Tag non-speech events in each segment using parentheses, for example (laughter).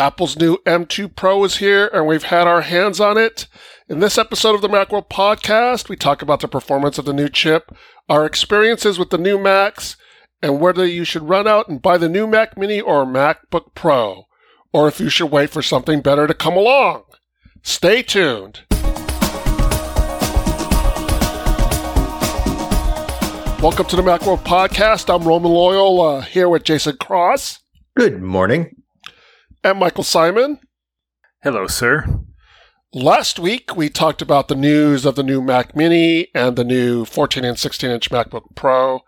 Apple's new M2 Pro is here and we've had our hands on it. In this episode of the Macworld podcast, we talk about the performance of the new chip, our experiences with the new Macs, and whether you should run out and buy the new Mac Mini or MacBook Pro, or if you should wait for something better to come along. Stay tuned. Welcome to the Macworld podcast. I'm Roman Loyola here with Jason Cross. Good morning. And Michael Simon. Hello, sir. Last week, we talked about the news of the new Mac Mini and the new 14 and 16 inch MacBook Pro.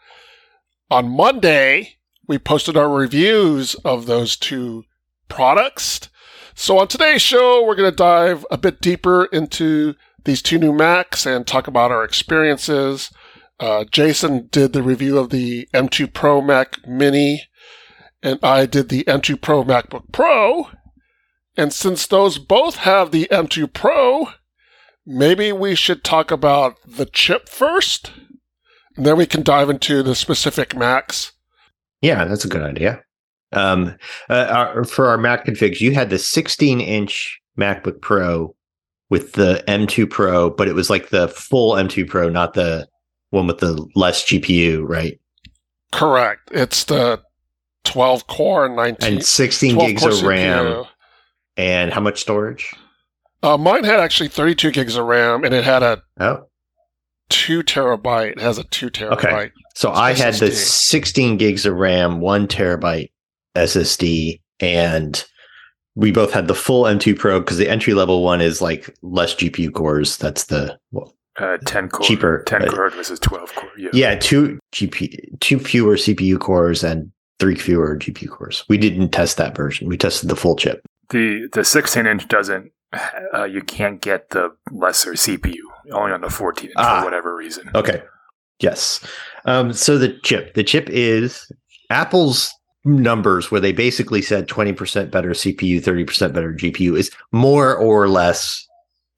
On Monday, we posted our reviews of those two products. So on today's show, we're going to dive a bit deeper into these two new Macs and talk about our experiences. Uh, Jason did the review of the M2 Pro Mac Mini, and I did the M2 Pro MacBook Pro. And since those both have the M2 Pro, maybe we should talk about the chip first, and then we can dive into the specific Macs. Yeah, that's a good idea. Um, uh, our, for our Mac configs, you had the 16 inch MacBook Pro with the M2 Pro, but it was like the full M2 Pro, not the one with the less GPU, right? Correct. It's the 12 core 19 and 16 gigs of RAM. CPU. And how much storage? Uh, mine had actually 32 gigs of RAM, and it had a oh. two terabyte. It has a two terabyte. Okay. So I had the 16 gigs of RAM, one terabyte SSD, and we both had the full M2 Pro because the entry level one is like less GPU cores. That's the well, uh, 10 core. Cheaper. 10 core versus 12 core. Yeah. yeah, two GP, two fewer CPU cores and three fewer GPU cores. We didn't test that version. We tested the full chip. The the 16 inch doesn't. Uh, you can't get the lesser CPU. Only on the 14 inch ah, for whatever reason. Okay. Yes. Um, so the chip, the chip is Apple's numbers where they basically said 20% better CPU, 30% better GPU is more or less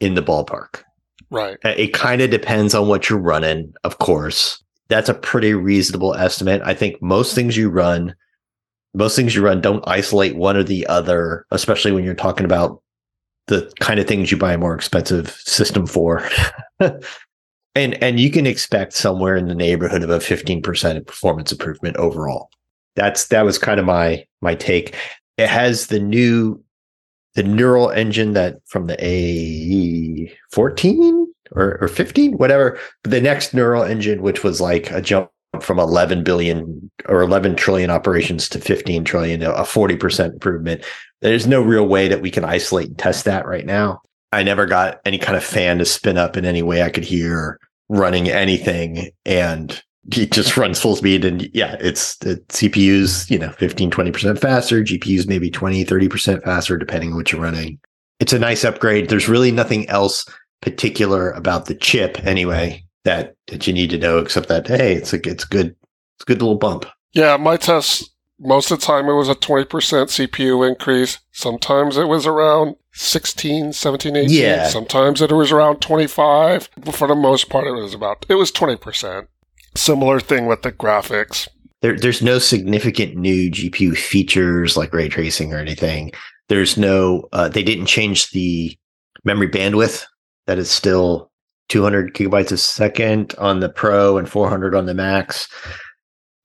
in the ballpark. Right. It kind of depends on what you're running, of course. That's a pretty reasonable estimate. I think most things you run, most things you run don't isolate one or the other, especially when you're talking about the kind of things you buy a more expensive system for. (laughs) and and you can expect somewhere in the neighborhood of a 15% performance improvement overall. That's that was kind of my my take. It has the new the neural engine that from the A 14 or, or 15, whatever. The next neural engine, which was like a jump from 11 billion or 11 trillion operations to 15 trillion, a 40% improvement. There's no real way that we can isolate and test that right now. I never got any kind of fan to spin up in any way I could hear running anything. And it just (laughs) runs full speed and yeah it's the cpus you know 15 20% faster gpus maybe 20 30% faster depending on what you're running it's a nice upgrade there's really nothing else particular about the chip anyway that that you need to know except that hey it's a it's good it's a good little bump yeah my test most of the time it was a 20% cpu increase sometimes it was around 16 17 18 yeah. sometimes it was around 25 but for the most part it was about it was 20% Similar thing with the graphics. There, there's no significant new GPU features like ray tracing or anything. There's no, uh, they didn't change the memory bandwidth. That is still 200 gigabytes a second on the Pro and 400 on the Max.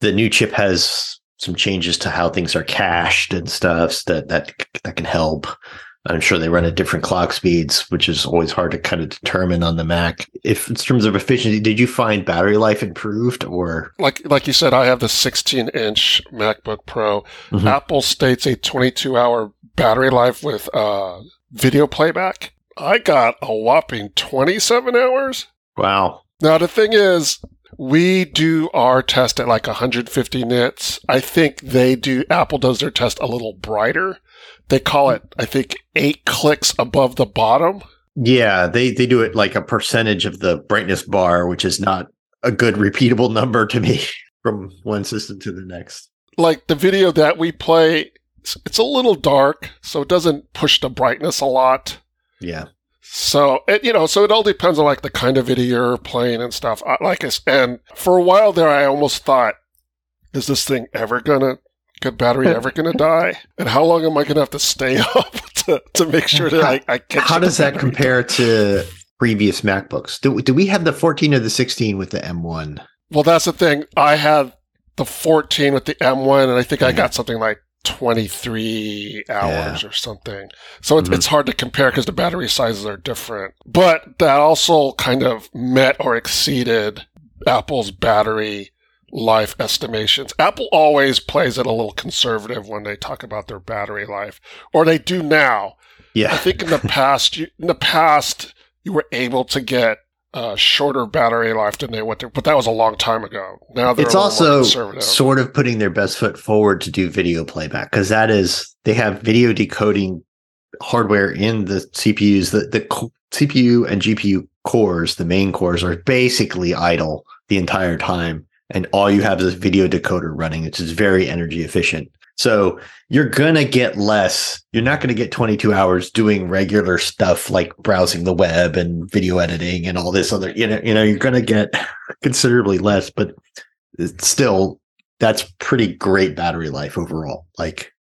The new chip has some changes to how things are cached and stuff that that that can help. I'm sure they run at different clock speeds, which is always hard to kind of determine on the Mac. If in terms of efficiency, did you find battery life improved or like like you said, I have the 16 inch MacBook Pro. Mm-hmm. Apple states a 22 hour battery life with uh, video playback. I got a whopping 27 hours. Wow. Now the thing is, we do our test at like 150 nits. I think they do, Apple does their test a little brighter they call it, I think, eight clicks above the bottom. Yeah, they, they do it like a percentage of the brightness bar, which is not a good repeatable number to me (laughs) from one system to the next. Like the video that we play, it's, it's a little dark, so it doesn't push the brightness a lot. Yeah. So it, you know, so it all depends on like the kind of video you're playing and stuff. I, like, and for a while there, I almost thought, is this thing ever gonna Good battery ever going to die? And how long am I going to have to stay (laughs) up to, to make sure that I, I catch How does that compare to previous MacBooks? Do, do we have the 14 or the 16 with the M1? Well, that's the thing. I had the 14 with the M1, and I think I Mhm. got something like 23 hours or something. So it's, it's mm-hmm. hard to compare because the battery sizes are different. But that also kind of met or exceeded Apple's battery life estimations. Apple always plays it a little conservative when they talk about their battery life, or they do now. Yeah. I think in the past, you, in the past, you were able to get uh, shorter battery life than they went to, but that was a long time ago. Now they're It's a little more also sort of putting their best foot forward to do video playback because that is, they have video decoding hardware in the CPUs. The, the co- CPU and GPU cores, the main cores, are basically idle the entire time. And all you have is a video decoder running, which is very energy efficient. So you're going to get less. You're not going to get 22 hours doing regular stuff like browsing the web and video editing and all this other, you know, you know, you're going to get (laughs) considerably less, but it's still, that's pretty great battery life overall. Like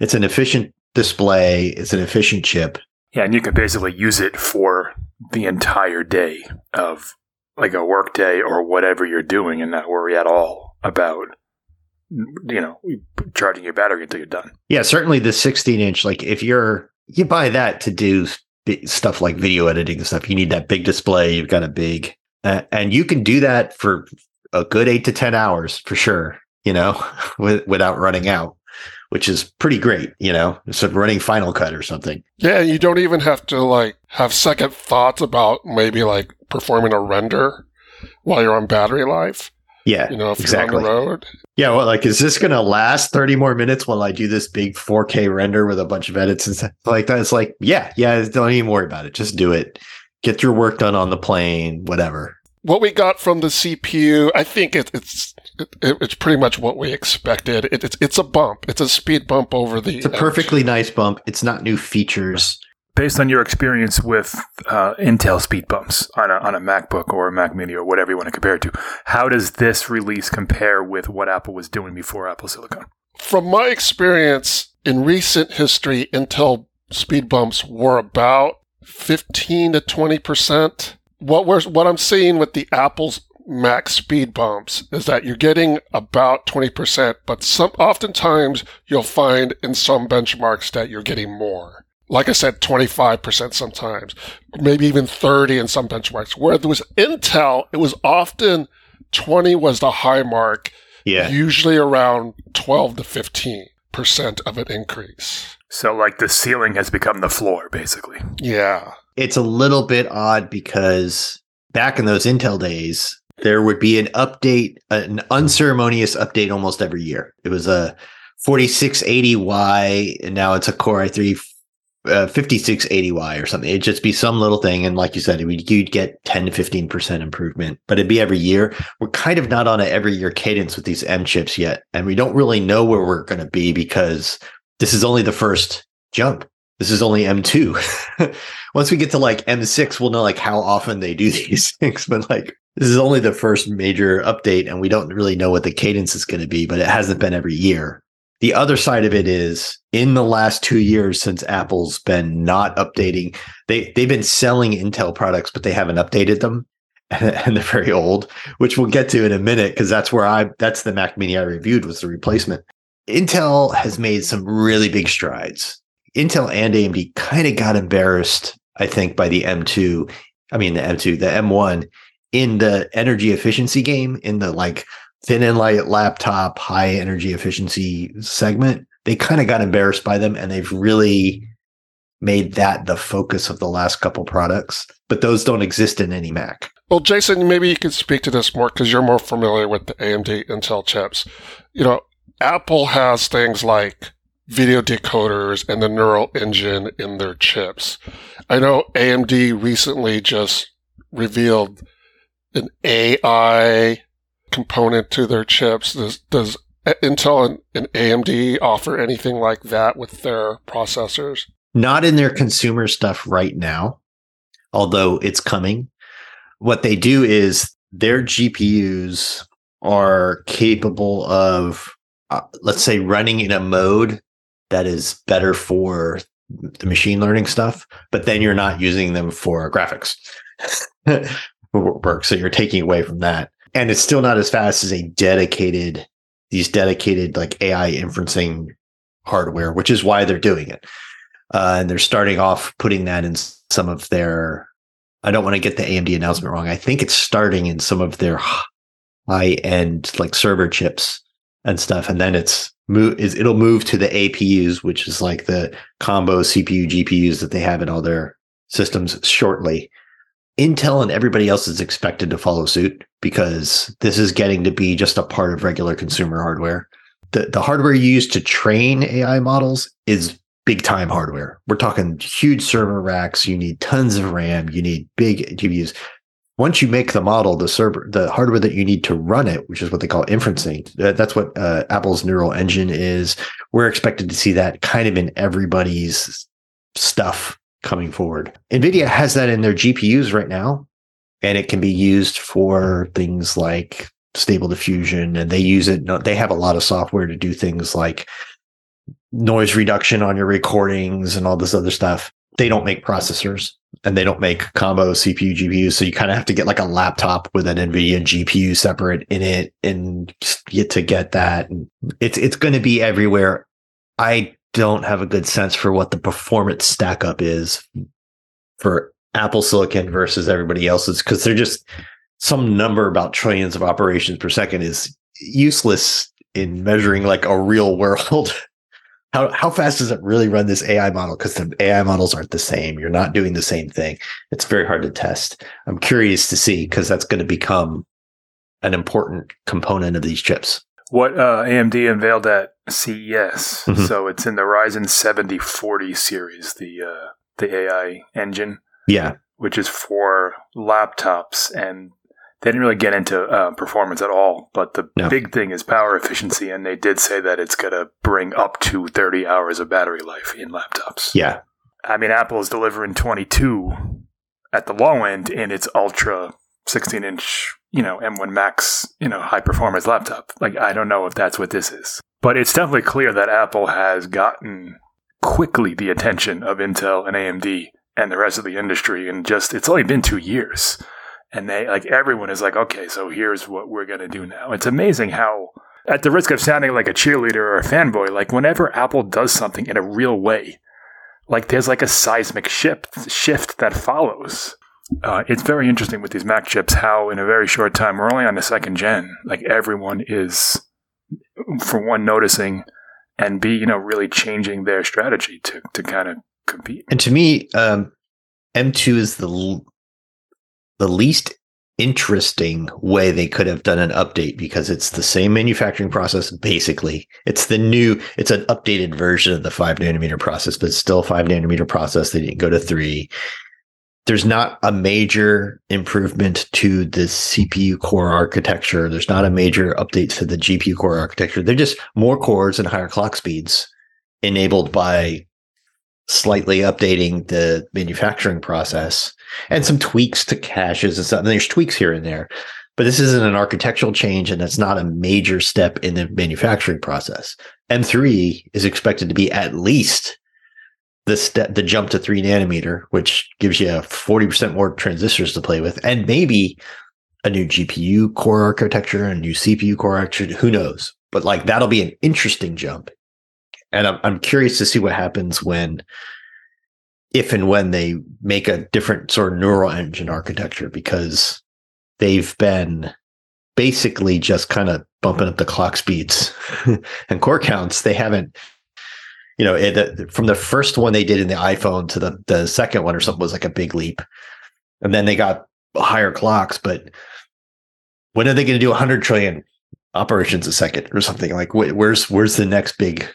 it's an efficient display. It's an efficient chip. Yeah, and you can basically use it for the entire day of like a work day or whatever you're doing and not worry at all about you know charging your battery until you're done. Yeah, certainly the 16 inch. Like if you're you buy that to do stuff like video editing and stuff, you need that big display. You've got a big, uh, and you can do that for a good eight to 10 hours for sure. You know, (laughs) with, without running out, which is pretty great. You know, so running Final Cut or something. yeah, you don't even have to like have second thoughts about maybe like performing a render while you're on battery life. Yeah, You know, if exactly. you're on the road. Yeah, well, like, is this going to last 30 more minutes while I do this big 4K render with a bunch of edits and stuff like that? It's like, yeah, yeah, don't even worry about it. Just do it. Get your work done on the plane, whatever. What we got from the CPU, I think it, it's it, it's pretty much what we expected. It, it's it's a bump. It's a speed bump over the. It's a perfectly nice bump. It's not new features. Based on your experience with uh, Intel speed bumps on a, on a MacBook or a Mac Mini or whatever you want to compare it to, how does this release compare with what Apple was doing before Apple Silicon? From my experience in recent history, Intel speed bumps were about 15 to 20 percent. What we're what I'm seeing with the Apple's Mac speed bumps is that you're getting about 20 percent, but some oftentimes you'll find in some benchmarks that you're getting more. Like I said, 25 percent sometimes, maybe even 30 in some benchmarks. Where there was Intel, it was often 20 was the high mark Yeah. usually around 12 to 15 percent of an increase. So, like, the ceiling has become the floor, basically. Yeah. It's a little bit odd because back in those Intel days, there would be an update, an unceremonious update almost every year. It was a 4680Y, and now it's a Core i3 uh, 5680Y or something. It'd just be some little thing. And like you said, would, you'd get 10 to 15% improvement, but it'd be every year. We're kind of not on an every year cadence with these M chips yet. And we don't really know where we're going to be because this is only the first jump. This is only M2. (laughs) Once we get to like M6, we'll know like how often they do (laughs) these things. But like this is only the first major update, and we don't really know what the cadence is going to be, but it hasn't been every year. The other side of it is in the last two years since Apple's been not updating, they they've been selling Intel products, but they haven't updated them. (laughs) And they're very old, which we'll get to in a minute, because that's where I that's the Mac Mini I reviewed was the replacement. Intel has made some really big strides. Intel and AMD kind of got embarrassed, I think, by the M2. I mean, the M2, the M1 in the energy efficiency game, in the like thin and light laptop, high energy efficiency segment. They kind of got embarrassed by them and they've really made that the focus of the last couple products. But those don't exist in any Mac. Well, Jason, maybe you could speak to this more because you're more familiar with the AMD Intel chips. You know, Apple has things like video decoders and the neural engine in their chips. I know AMD recently just revealed an AI component to their chips. Does, does Intel and, and AMD offer anything like that with their processors? Not in their consumer stuff right now, although it's coming. What they do is their GPUs are capable of uh, let's say running in a mode that is better for the machine learning stuff, but then you're not using them for graphics (laughs) work. So you're taking away from that. And it's still not as fast as a dedicated, these dedicated like AI inferencing hardware, which is why they're doing it. Uh, and they're starting off putting that in some of their, I don't want to get the AMD announcement wrong. I think it's starting in some of their high end like server chips and stuff. And then it's move is it'll move to the APUs, which is like the combo CPU GPUs that they have in all their systems shortly. Intel and everybody else is expected to follow suit because this is getting to be just a part of regular consumer hardware. The the hardware used to train AI models is big time hardware. We're talking huge server racks. You need tons of RAM. You need big GPUs once you make the model, the server, the hardware that you need to run it, which is what they call inferencing, that's what uh, Apple's neural engine is. We're expected to see that kind of in everybody's stuff coming forward. NVIDIA has that in their GPUs right now, and it can be used for things like stable diffusion, and they use it. They have a lot of software to do things like noise reduction on your recordings and all this other stuff. They don't make processors and they don't make combo CPU GPUs. So you kind of have to get like a laptop with an NVIDIA GPU separate in it and get to get that. And it's, it's going to be everywhere. I don't have a good sense for what the performance stack up is for Apple Silicon versus everybody else's because they're just some number about trillions of operations per second is useless in measuring like a real world (laughs) how how fast does it really run this AI model? Because the AI models aren't the same. You're not doing the same thing. It's very hard to test. I'm curious to see because that's going to become an important component of these chips. What uh, AMD unveiled at CES, mm-hmm. so it's in the Ryzen 7040 series, the uh, the AI engine. Yeah, which is for laptops and they didn't really get into uh, performance at all, but the no. big thing is power efficiency, and they did say that it's going to bring up to 30 hours of battery life in laptops. Yeah. I mean, Apple is delivering 22 at the low end in its ultra 16 inch, you know, M1 Max, you know, high performance laptop. Like, I don't know if that's what this is. But it's definitely clear that Apple has gotten quickly the attention of Intel and AMD and the rest of the industry. And just, it's only been two years and they like everyone is like, okay, so here's what we're gonna do now. It's amazing how, at the risk of sounding like a cheerleader or a fanboy, like whenever Apple does something in a real way, like there's like a seismic shift shift that follows. Uh, it's very interesting with these Mac chips how in a very short time we're only on the second gen. Like everyone is, for one, noticing, and B, you know, really changing their strategy to to kind of compete. And to me, um, M2 is the the least interesting way they could have done an update because it's the same manufacturing process basically. It's the new it's an updated version of the five nanometer process but still five nanometer process. They didn't go to three. There's not a major improvement to the cpu core architecture. There's not a major update to the gpu core architecture. They're just more cores and higher clock speeds enabled by slightly updating the manufacturing process and some tweaks to caches and stuff. And there's tweaks here and there, but this isn't an architectural change and it's not a major step in the manufacturing process. M3 is expected to be at least the step, the jump to three nanometer, which gives you 40% more transistors to play with and maybe a new GPU core architecture, a new CPU core architecture. Who knows? But like that'll be an interesting jump. And I'm, I'm curious to see what happens when if and when they make a different sort of neural engine architecture because they've been basically just kind of bumping up the clock speeds (laughs) and core counts. They haven't, you know, it, from the first one they did in the iPhone to the, the second one or something was like a big leap. And then they got higher clocks, but when are they going to do 100 trillion operations a second or something like where's where's the next big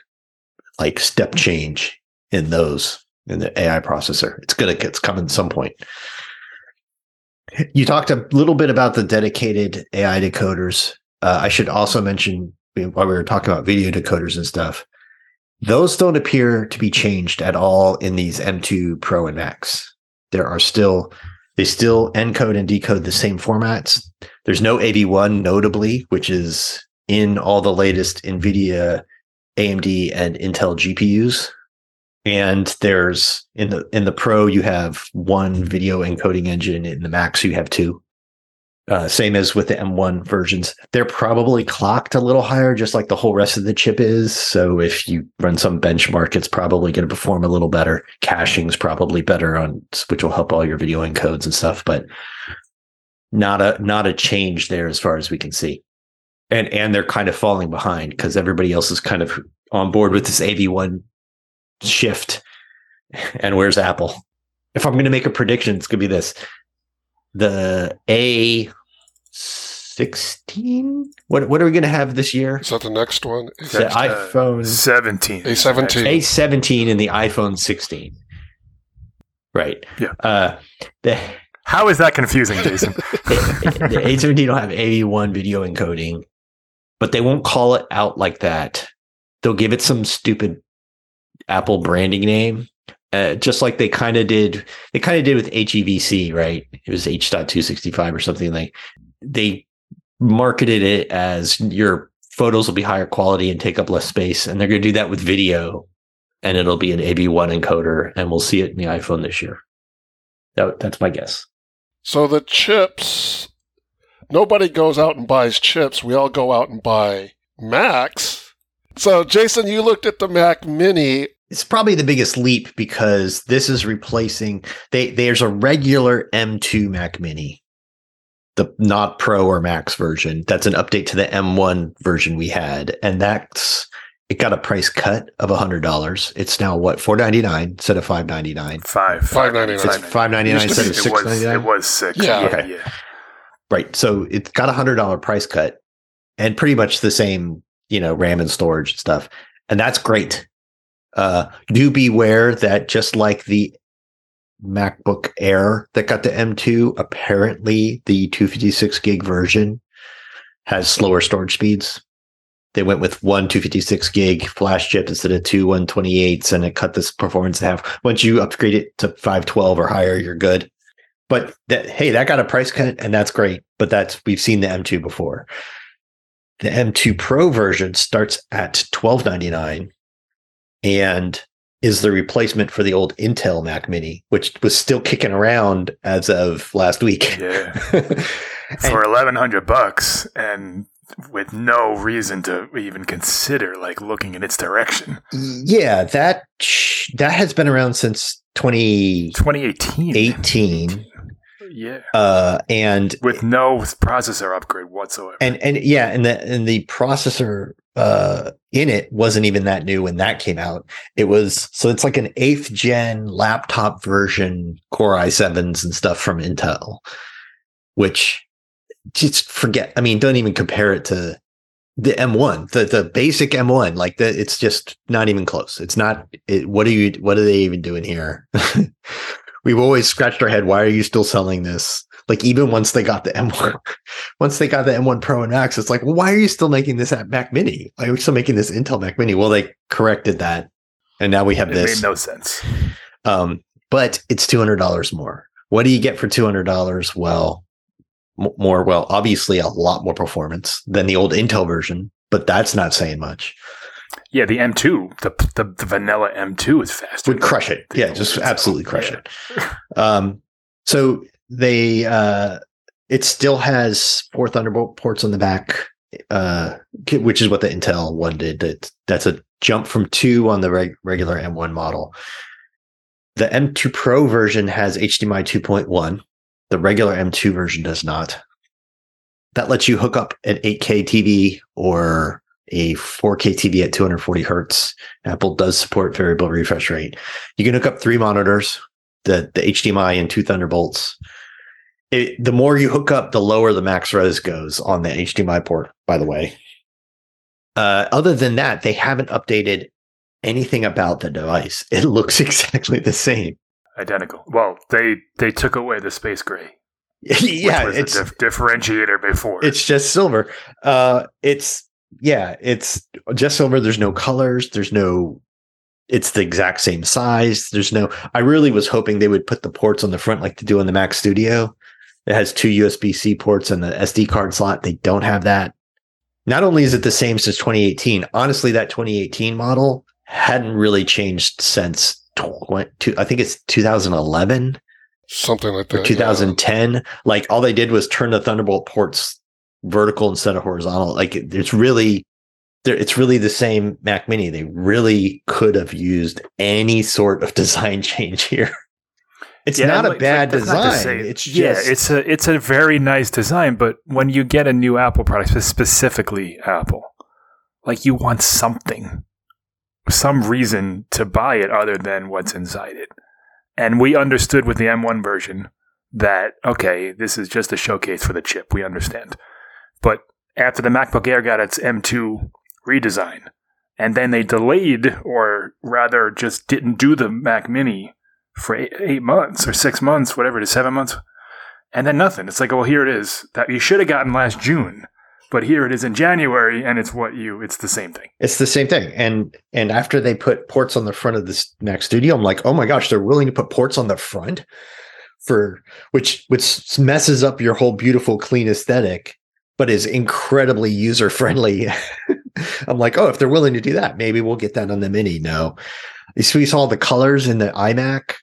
like step change in those in the AI processor. It's gonna it's coming some point. You talked a little bit about the dedicated AI decoders. Uh, I should also mention while we were talking about video decoders and stuff, those don't appear to be changed at all in these M2 Pro and Max. There are still they still encode and decode the same formats. There's no AV1 notably, which is in all the latest NVIDIA, AMD, and Intel GPUs. And there's in the in the Pro you have one video encoding engine. In the Max you have two. Uh, same as with the M1 versions. They're probably clocked a little higher, just like the whole rest of the chip is. So if you run some benchmark, it's probably going to perform a little better. Caching's probably better on, which will help all your video encodes and stuff. But not a not a change there as far as we can see. And and they're kind of falling behind because everybody else is kind of on board with this AV1 shift. And where's Apple? If I'm going to make a prediction, it's going to be this the A sixteen. What what are we going to have this year? Is that the next one? The Uh, iPhone 17. A17. A seventeen and the iPhone sixteen. Right. Yeah. Uh, the How is that confusing, Jason? (laughs) the A seventeen will have AV one video encoding, but they won't call it out like that. They'll give it some stupid Apple branding name. Uh, just like they kind of did, they kind of did with HEVC, right? It was H.265 or something like. They marketed it as your photos will be higher quality and take up less space, and they're going to do that with video, and it'll be an AV1 encoder, and we'll see it in the iPhone this year. That, that's my guess. So the chips, nobody goes out and buys chips. We all go out and buy Macs. So, Jason, you looked at the Mac Mini. It's probably the biggest leap because this is replacing they there's a regular M2 Mac Mini, the not Pro or Max version. That's an update to the M1 version we had, and that's it got a price cut of hundred dollars. It's now what four ninety nine instead of five ninety nine. Five. $5.99. It's five ninety nine Used instead of It six was, ninety it was six. Yeah. Yeah. Okay. yeah. Right. So it's got a hundred dollar price cut and pretty much the same, you know, RAM and storage and stuff. And that's great. Uh, do beware that just like the MacBook Air that got the M2, apparently the 256 gig version has slower storage speeds. They went with one 256 gig flash chip instead of two 128s, and it cut this performance in half. Once you upgrade it to 512 or higher, you're good. But that hey, that got a price cut, and that's great. But that's we've seen the M2 before. The M2 Pro version starts at 1299 and is the replacement for the old Intel Mac Mini, which was still kicking around as of last week. Yeah. (laughs) For eleven hundred bucks, and with no reason to even consider like looking in its direction. yeah, that that has been around since 2018. 2018. Yeah. Uh, and With no processor upgrade whatsoever. and and yeah, and the and the processor uh in it wasn't even that new when that came out. It was so it's like an eighth gen laptop version Core i7s and stuff from Intel, which just forget. I mean, don't even compare it to the M1, the the basic M1. Like the, it's just not even close. It's not. It, what are you? What are they even doing here? (laughs) We've always scratched our head. Why are you still selling this? Like even once they got the M1, (laughs) once they got the M1 Pro and Max, it's like, well, why are you still making this at Mac Mini? Why are you still making this Intel Mac Mini? Well, they corrected that, and now we have this. it this. made no sense. Um, but it's two hundred dollars more. What do you get for two hundred dollars? Well, m- more. Well, obviously, a lot more performance than the old Intel version, but that's not saying much. Yeah, the M2, the the, the vanilla M2 is faster. Would crush it. Yeah, just absolutely crush Yeah. it. Um, so they uh, it still has four Thunderbolt ports on the back, uh, which is what the Intel one did. That that's a jump from two on the reg- regular M1 model. The M2 Pro version has HDMI 2.1. The regular M2 version does not. That lets you hook up an 8K TV or a 4K TV at 240 hertz. Apple does support variable refresh rate. You can hook up three monitors, the, the HDMI and two Thunderbolts. It, the more you hook up, the lower the max res goes on the HDMI port, by the way. Uh, other than that, they haven't updated anything about the device. It looks (laughs) exactly the same. Identical. Well, they they took away the space gray. (laughs) yeah, it's a dif- differentiator before. it's just silver. Uh, it's yeah, it's just silver. There's no colors. There's no. It's the exact same size. There's no. I really was hoping they would put the ports on the front like they do on the Mac Studio. It has two USB C ports and the SD card slot. They don't have that. not only is it the same since 2018, honestly, that 2018 model hadn't really changed since 20, I think it's 2011 something like that. or 2010. Yeah. Like all they did was turn the Thunderbolt ports vertical instead of horizontal. Like it's really, it's really the same Mac Mini. They really could have used any sort of (laughs) design change here. It's yeah, not a bad like, design. Say, it's just, yeah, it's a it's a very nice design. But when you get a new Apple product, specifically Apple, like you want something, some reason to buy it other than what's inside it. And we understood with the M1 version that okay, this is just a showcase for the chip. We understand. But after the MacBook Air got its M2 redesign, and then they delayed, or rather, just didn't do the Mac Mini for eight, eight, months or six months, whatever it is, seven months, and then nothing. It's like, well, here it is that you should have gotten last June, but here it is in January, and it's what you. It's the same thing. It's the same thing, and and after they put ports on the front of this Mac Studio, I'm like, oh my gosh, they're willing to put ports on the front for which which messes up your whole beautiful clean aesthetic but is incredibly user friendly. (laughs) I'm like, oh, if they're willing to do that, maybe we'll get that on the mini. No, we saw the colors in the iMac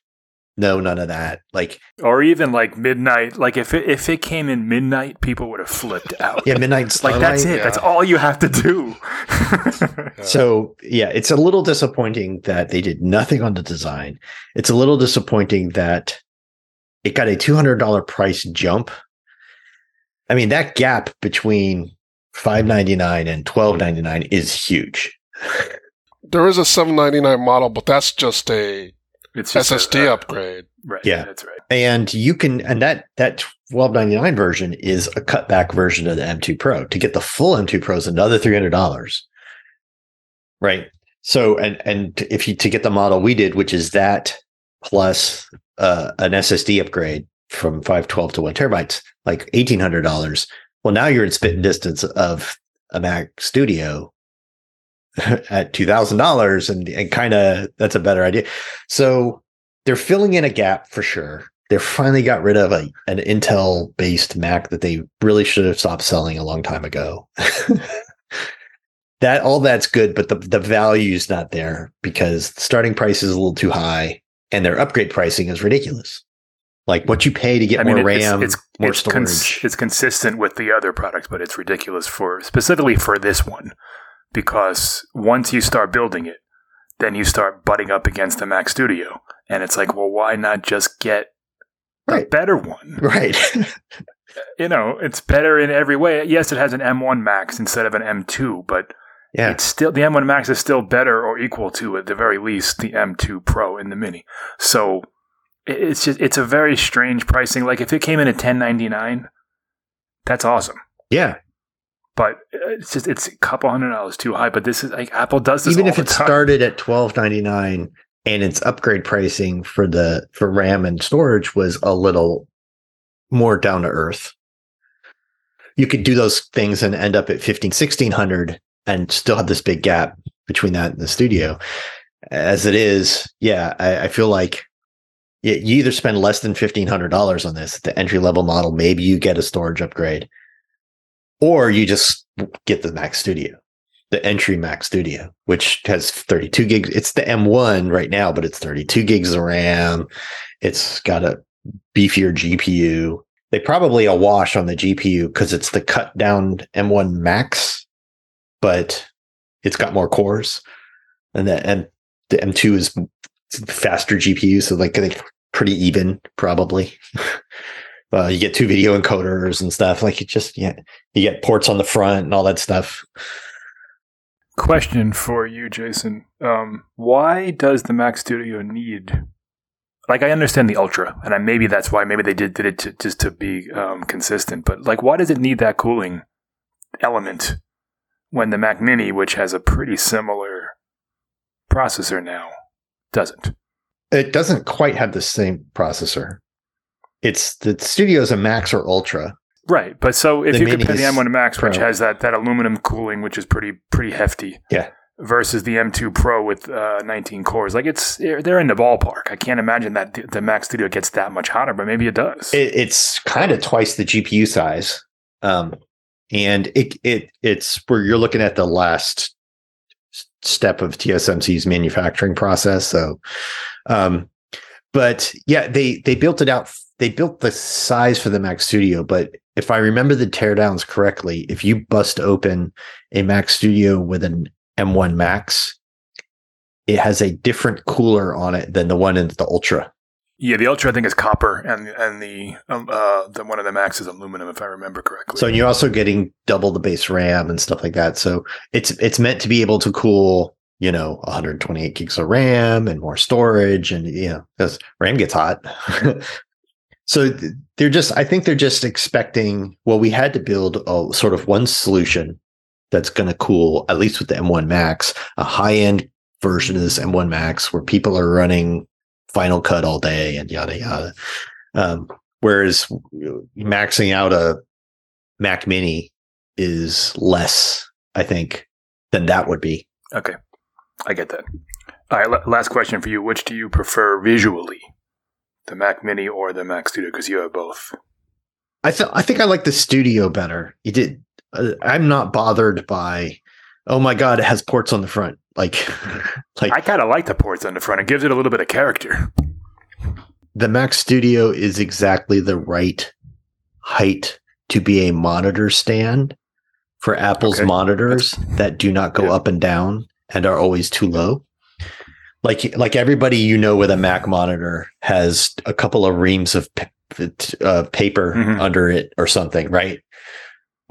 no, none of that. Like, or even like midnight. Like if it, if it came in midnight, people would have flipped out. Yeah, midnight. (laughs) like that's it. Yeah. That's all you have to do. (laughs) so yeah, it's a little disappointing that they did nothing on the design. It's a little disappointing that it got a two hundred dollar price jump. I mean, that gap between five ninety nine and twelve ninety nine is huge. there is a seven ninety nine model, but that's just a it's SSD a, uh, upgrade. Right. Yeah, that's right. And you can, and that that twelve ninety nine version is a cutback version of the M2 Pro. To get the full M2 Pro is another three hundred dollars. Right. So, and and if you to get the model we did, which is that plus uh, an SSD upgrade from five twelve to one terabytes, like eighteen hundred dollars. Well, now you're in spitting distance of a Mac Studio (laughs) at two thousand dollars, and and kind of that's a better idea. So they're filling in a gap for sure. They finally got rid of a, an Intel based Mac that they really should have stopped selling a long time ago. (laughs) that all that's good, but the the value's not there because the starting price is a little too high, and their upgrade pricing is ridiculous. Like what you pay to get I mean, more it's, RAM, it's, more it's storage. Cons- it's consistent with the other products, but it's ridiculous for specifically for this one because once you start building it, then you start butting up against the Mac Studio. And it's like, well, why not just get right. a better one? (laughs) Right. (laughs) you know, it's better in every way. Yes, it has an M1 Max instead of an M2, but yeah. it's still the M1 Max is still better or equal to at the very least the M2 Pro in the Mini. So it's just it's a very strange pricing. Like if it came in at 1099, that's awesome. Yeah but uh, it's just it's a couple hundred dollars too high. But this is like Apple does this even if it time. started at twelve ninety nine and its upgrade pricing for the for RAM and storage was a little more down to earth. You could do those things and end up at 15, 1600 and still have this big gap between that and the studio. As it is, yeah, I, I feel like you either spend less than $1,500 on this, the entry level model, maybe you get a storage upgrade or you just get the Mac Studio, the entry Mac Studio, which has 32 gigs. It's the M1 right now, but it's 32 gigs of RAM. It's got a beefier GPU. They probably a wash on the GPU because it's the cut down M1 Max, but it's got more cores, and the and the M2 is faster GPU, so like they pretty even probably. (laughs) uh, you get two video encoders and stuff. Like you just yeah, you get ports on the front and all that stuff. Question for you, Jason. Um, why does the Mac Studio need? Like I understand the Ultra, and I, maybe that's why. Maybe they did did it to, just to be um, consistent. But like, why does it need that cooling element when the Mac Mini, which has a pretty similar processor now, doesn't? It doesn't quite have the same processor. It's the studio's a max or ultra. Right but so if the you compare the m1 max pro. which has that that aluminum cooling which is pretty pretty hefty yeah. versus the m2 pro with uh, 19 cores like it's they're in the ballpark. I can't imagine that the Max studio gets that much hotter but maybe it does. It, it's kind of twice the gpu size um and it it it's where you're looking at the last step of TSMC's manufacturing process. So, um, but yeah, they they built it out. They built the size for the Mac Studio, but if I remember the teardowns correctly, if you bust open a Mac Studio with an M1 Max, it has a different cooler on it than the one in the Ultra. Yeah, the Ultra I think is copper, and and the um, uh, the one of the Max is aluminum, if I remember correctly. So you're also getting double the base RAM and stuff like that. So it's it's meant to be able to cool, you know, 128 gigs of RAM and more storage, and you know, because RAM gets hot. (laughs) so they're just, I think they're just expecting. Well, we had to build a sort of one solution that's going to cool at least with the M1 Max, a high end version of this M1 Max where people are running Final Cut all day and yada yada. Um, whereas maxing out a Mac Mini is less, I think, than that would be. Okay, I get that. All right, l- last question for you: Which do you prefer visually, the Mac Mini or the Mac Studio? Because you have both. I th- I think I like the Studio better. You did. Uh, I'm not bothered by. Oh my god, it has ports on the front. Like, (laughs) like I kind of like the ports on the front. It gives it a little bit of character. the Mac Studio is exactly the right height to be a monitor stand for Apple's Okay. monitors that do not go Yeah. up and down and are always too low. Like like everybody you know with a Mac monitor has a couple of reams of p- uh, paper Mhm. under it or something, right?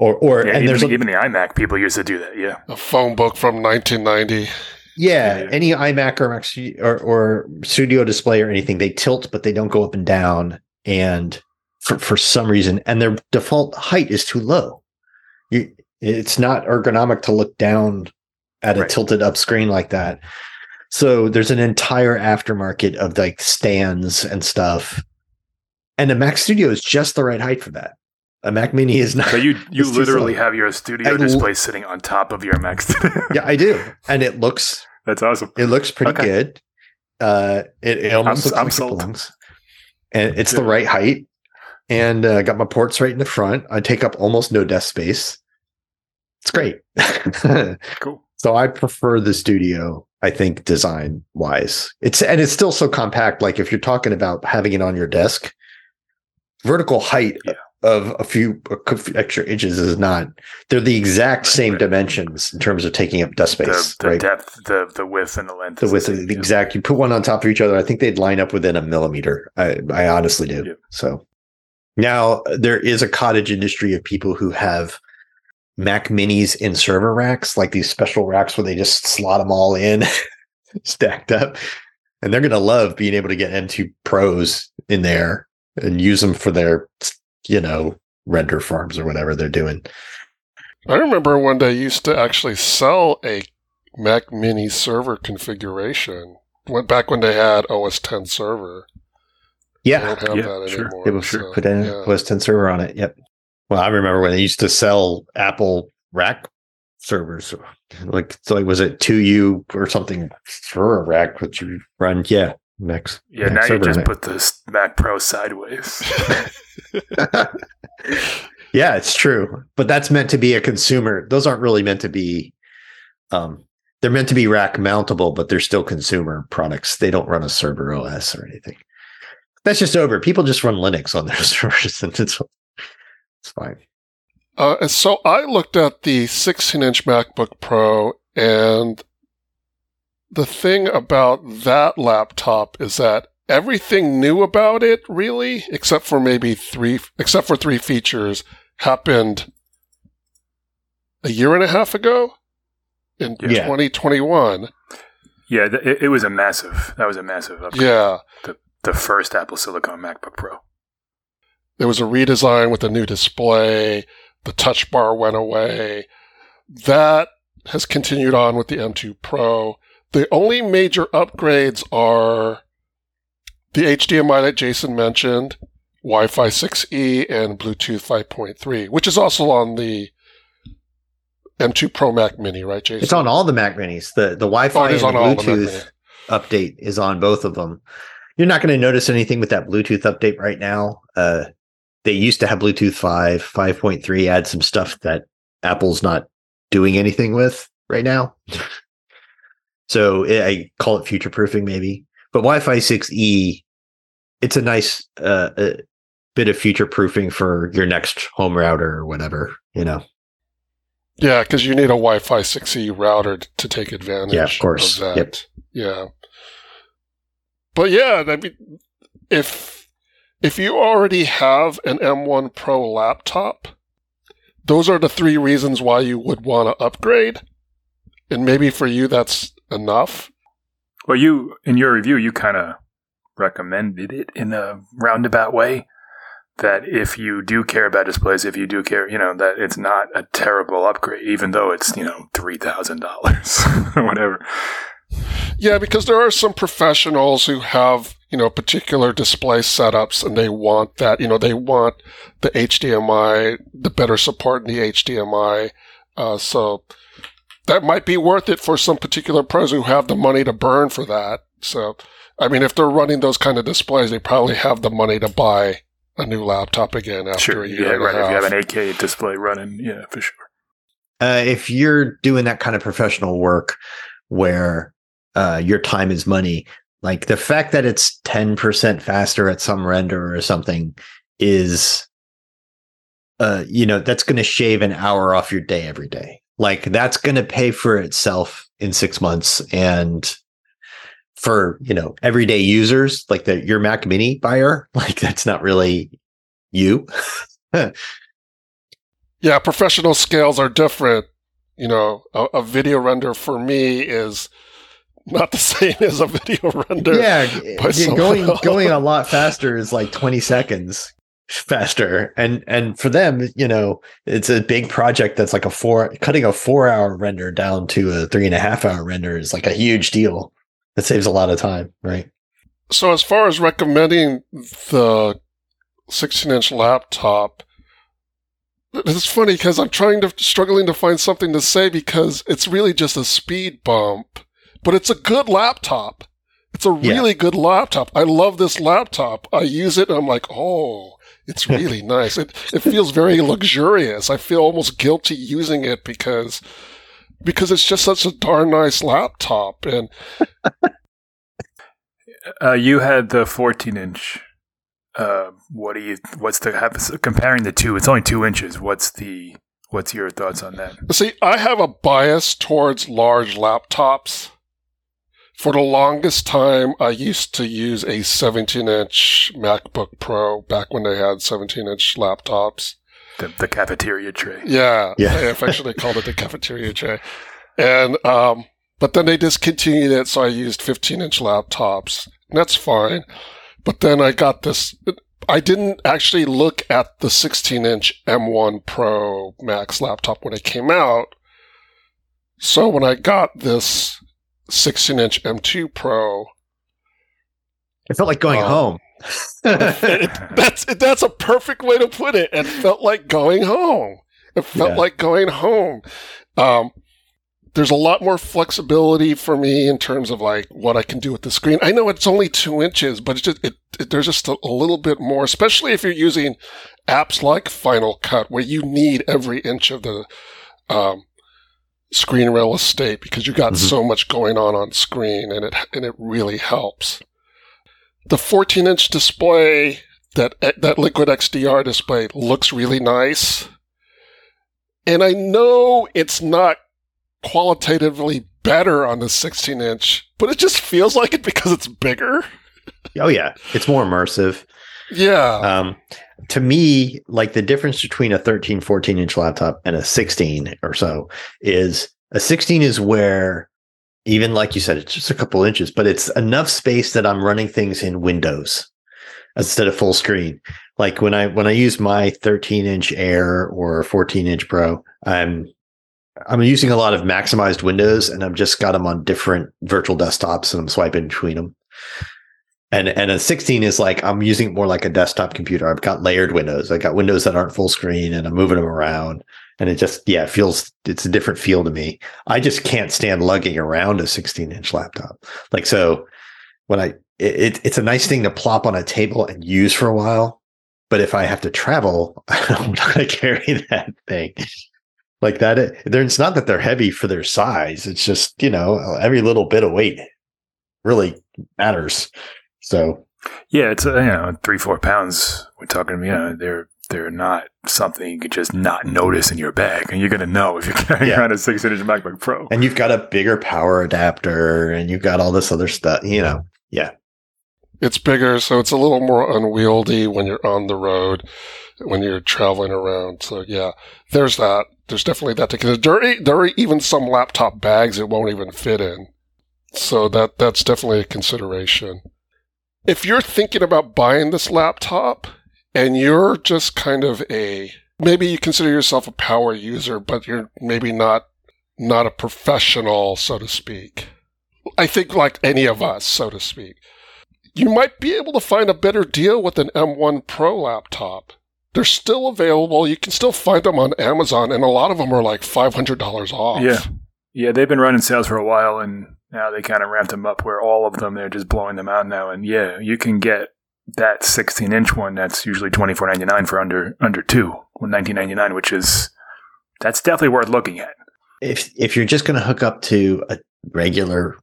Or or Yeah, and even, there's a, even the iMac people used to do that. Yeah, A phone book from 1990. Yeah, Yeah. any iMac or Mac or, or Studio Display or anything, they tilt, but they don't go up and down. And for for some reason, and their default height is too low. You, it's not ergonomic to look down at a Right. tilted up screen like that. So there's an entire aftermarket of like stands and stuff. And the Mac Studio is just the right height for that. A Mac Mini is not. so you (laughs) you literally have your studio I l- display sitting on top of your Mac (laughs) yeah, I do, and it looks (laughs) That's awesome. It looks pretty Okay. good. Uh, it, it almost I'm- looks I'm like sold. it belongs. And it's the right height. And uh, got my ports right in the front. I take up almost no desk space. It's great. Cool. so I prefer the studio, I think, design wise. It's and it's still so compact. Like if you're talking about having it on your desk, vertical height Yeah. Of a few, extra inches is not. They're the exact same dimensions in terms of taking up desk The, space. the right? depth, the the width, and the length. the width the yeah. exact. You put one on top of each other. I think they'd line up within a millimeter. I, I honestly do. Yeah. So now there is a cottage industry of people who have Mac Minis in server racks, like these special racks where they just slot them all in, (laughs) stacked up, and they're gonna love being able to get M2 Pros in there and use them for their, you know, render farms or whatever they're doing. I remember when they used to actually sell a Mac Mini server configuration. Went back when they had OS 10 server. They Yeah, don't have Yeah, that sure. anymore. It was so, put in yeah. OS 10 server on it. Yep. Well, I remember when they used to sell Apple rack servers. Like, like was it 2U or something for a rack that you run? Yeah. Max. Yeah, Mac now you just in put the Mac Pro sideways. (laughs) yeah, it's true. But that's meant to be a consumer. Those aren't really meant to be um they're meant to be rack mountable, but they're still consumer products. They don't run a server OS or anything. That's just over. People just run Linux on their (laughs) servers and it's it's fine. Uh, and so I looked at the 16 inch MacBook Pro, and the thing about that laptop is that everything new about it, really, except for maybe three, except for three features, happened a year and a half ago in Yeah. 2021. yeah, th- it, it was a massive. That was a massive upgrade. Yeah. The first Apple Silicon MacBook Pro. There was a redesign with a new display. The touch bar went away. That has continued on with the M2 Pro. The only major upgrades are the HDMI that Jason mentioned, Wi Fi 6E, and Bluetooth 5.3, which is also on the M2 Pro Mac Mini, right, Jason? It's on all the Mac Minis. The the Wi-Fi Oh, and is on all the Mac Bluetooth update is on both of them. You're not going to notice anything with that Bluetooth update right now. Uh, they used to have Bluetooth 5, 5.3, add some stuff that Apple's not doing anything with right now. (laughs) so it, I call it future proofing, maybe. But Wi-Fi 6E, it's a nice uh, a bit of future proofing for your next home router or whatever, you know. Yeah, because you need a Wi-Fi 6E router to take advantage. Yeah, of course. Of that. Yep. Yeah. But yeah, I mean, if if you already have an M1 Pro laptop, those are the three reasons why you would want to upgrade. And maybe for you, that's enough. Well, you in your review, you kind of recommended it in a roundabout way. That if you do care about displays, if you do care, you know that it's not a terrible upgrade, even though it's you know three thousand dollars or (laughs) whatever. Yeah, because there are some professionals who have, you know, particular display setups and they want that, you know, they want the HDMI, the better support in the HDMI. Uh, so that might be worth it for some particular pros who have the money to burn for that. So, I mean, if they're running those kind of displays, they probably have the money to buy a new laptop again after Sure, a year. yeah, and a right. If you have an 8K display running, yeah, for sure. Uh, if you're doing that kind of professional work where uh, your time is money, like the fact that it's 10% faster at some render or something is, uh, you know, that's going to shave an hour off your day every day. Like that's going to pay for itself in six months. And for, you know, everyday users, like the, your Mac mini buyer, (laughs) like that's not really you. (laughs) Yeah, professional scales are different. You know, a, a video render for me is not the (laughs) same as a video render. yeah, yeah, going else. going a lot faster is like 20 seconds faster and and for them you know it's a big project that's like a four cutting a four hour render down to a three and a half hour render is like a huge deal that saves a lot of time right So as far as recommending the 16 inch laptop, it's funny because I'm trying to struggling to find something to say because it's really just a speed bump, but it's a good laptop. It's a Yeah. really good laptop. I love this laptop. I use it and I'm like, oh, it's really nice. It it feels very luxurious. I feel almost guilty using it because because it's just such a darn nice laptop and (laughs) Uh, you had the 14 inch. Uh, what do you? What's the comparing the two? It's only two inches. What's the? What's your thoughts on that? See, I have a bias towards large laptops. For the longest time, I used to use a 17 inch MacBook Pro back when they had 17 inch laptops. The, the cafeteria tray. Yeah, Yeah. they affectionately called it the cafeteria tray. And, um, but then they discontinued it, so I used 15 inch laptops. And that's fine. But then I got this. I didn't actually look at the 16 inch M1 Pro Max laptop when it came out. So when I got this 16 inch M2 Pro, it felt like going Um, home it, that's that's a perfect way to put it. It felt like going home. It felt Yeah. like going home. Um, there's a lot more flexibility for me in terms of like what I can do with the screen. I know it's only two inches, but it's just it, it, there's just a, a little bit more, especially if you're using apps like Final Cut, where you need every inch of the um, screen real estate because you got Mhm. so much going on on screen, and it and it really helps. The 14 inch display that that Liquid XDR display looks really nice, and I know it's not qualitatively better on the 16 inch, but it just feels like it because it's bigger. oh yeah it's more immersive Yeah. um to me like the difference between a 13 14 inch laptop and a 16 or so is a 16 is where even like you said it's just a couple inches but it's enough space that i'm running things in windows instead of full screen like when i when i use my 13 inch air or 14 inch pro i'm i'm using a lot of maximized windows and i've just got them on different virtual desktops and i'm swiping between them and and a 16 is like I'm using it more like a desktop computer. I've got layered windows. I've got windows that aren't full screen and I'm moving them around. And it just yeah, it feels it's a different feel to me. I just can't stand lugging around a 16 inch laptop. Like so when I it, it's a nice thing to plop on a table and use for a while. But if I have to travel, (laughs) I'm not gonna carry (laughs) that thing. like that. it, It's not that they're heavy for their size. It's just, you know, every little bit of weight really matters. So, yeah, it's, uh, you know, three, four pounds. We're talking, you know, they're, they're not something you could just not notice in your bag. And you're going to know if you're carrying (laughs) yeah. around a six inch MacBook Pro. And you've got a bigger power adapter and you've got all this other stuff, you know, yeah. It's bigger, so it's a little more unwieldy when you're on the road, when you're traveling around. So yeah, there's that. There's definitely that to consider. There, there are even some laptop bags it won't even fit in. So that that's definitely a consideration. If you're thinking about buying this laptop and you're just kind of a maybe you consider yourself a power user, but you're maybe not not a professional, so to speak. I think like any of us, so to speak. You might be able to find a better deal with an M1 Pro laptop. They're still available. You can still find them on Amazon, and a lot of them are like $500 off. Yeah. Yeah, they've been running sales for a while, and now they kind of ramped them up where all of them, they're just blowing them out now. And yeah, you can get that 16 inch one that's usually 24.99 for under under two, 19.99, which is that's definitely worth looking at. If if you're just going to hook up to a regular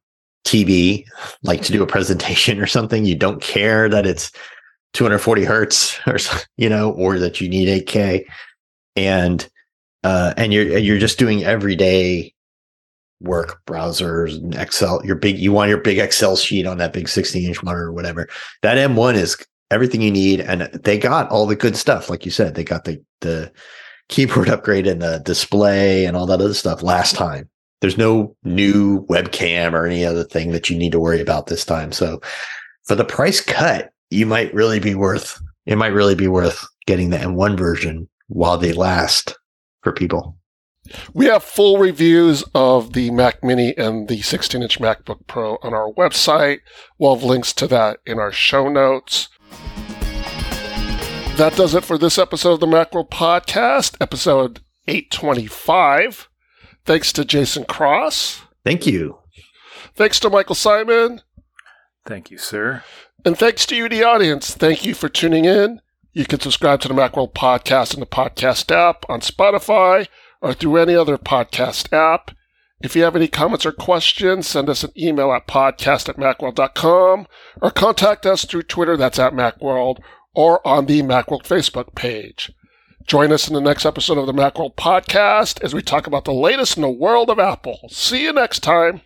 TV, like to do a presentation or something, you don't care that it's 240 hertz or you know, or that you need 8K, and uh, and you're you're just doing everyday work browsers and Excel, your big, you want your big Excel sheet on that big 16 inch monitor or whatever. That M1 is everything you need. And they got all the good stuff. Like you said, they got the, the keyboard (laughs) upgrade and the display and all that other stuff last time. There's no new webcam or any other thing that you need to worry about this time. So for the price cut, you might really be worth, it might really be worth getting the M1 version while they last for people. We have full reviews of the Mac Mini and the 16 inch MacBook Pro on our website. We'll have links to that in our show notes. That does it for this episode of the Macworld Podcast, episode 825. Thanks to Jason Cross. Thank you. Thanks to Michael Simon. Thank you, sir. And thanks to you, the audience. Thank you for tuning in. You can subscribe to the Macworld Podcast in the podcast app on Spotify or through any other podcast app. If you have any comments or questions, send us an email at podcast at macworld.com or contact us through Twitter, that's at Macworld, or on the Macworld Facebook page. Join us in the next episode of the Macworld podcast as we talk about the latest in the world of Apple. See you next time.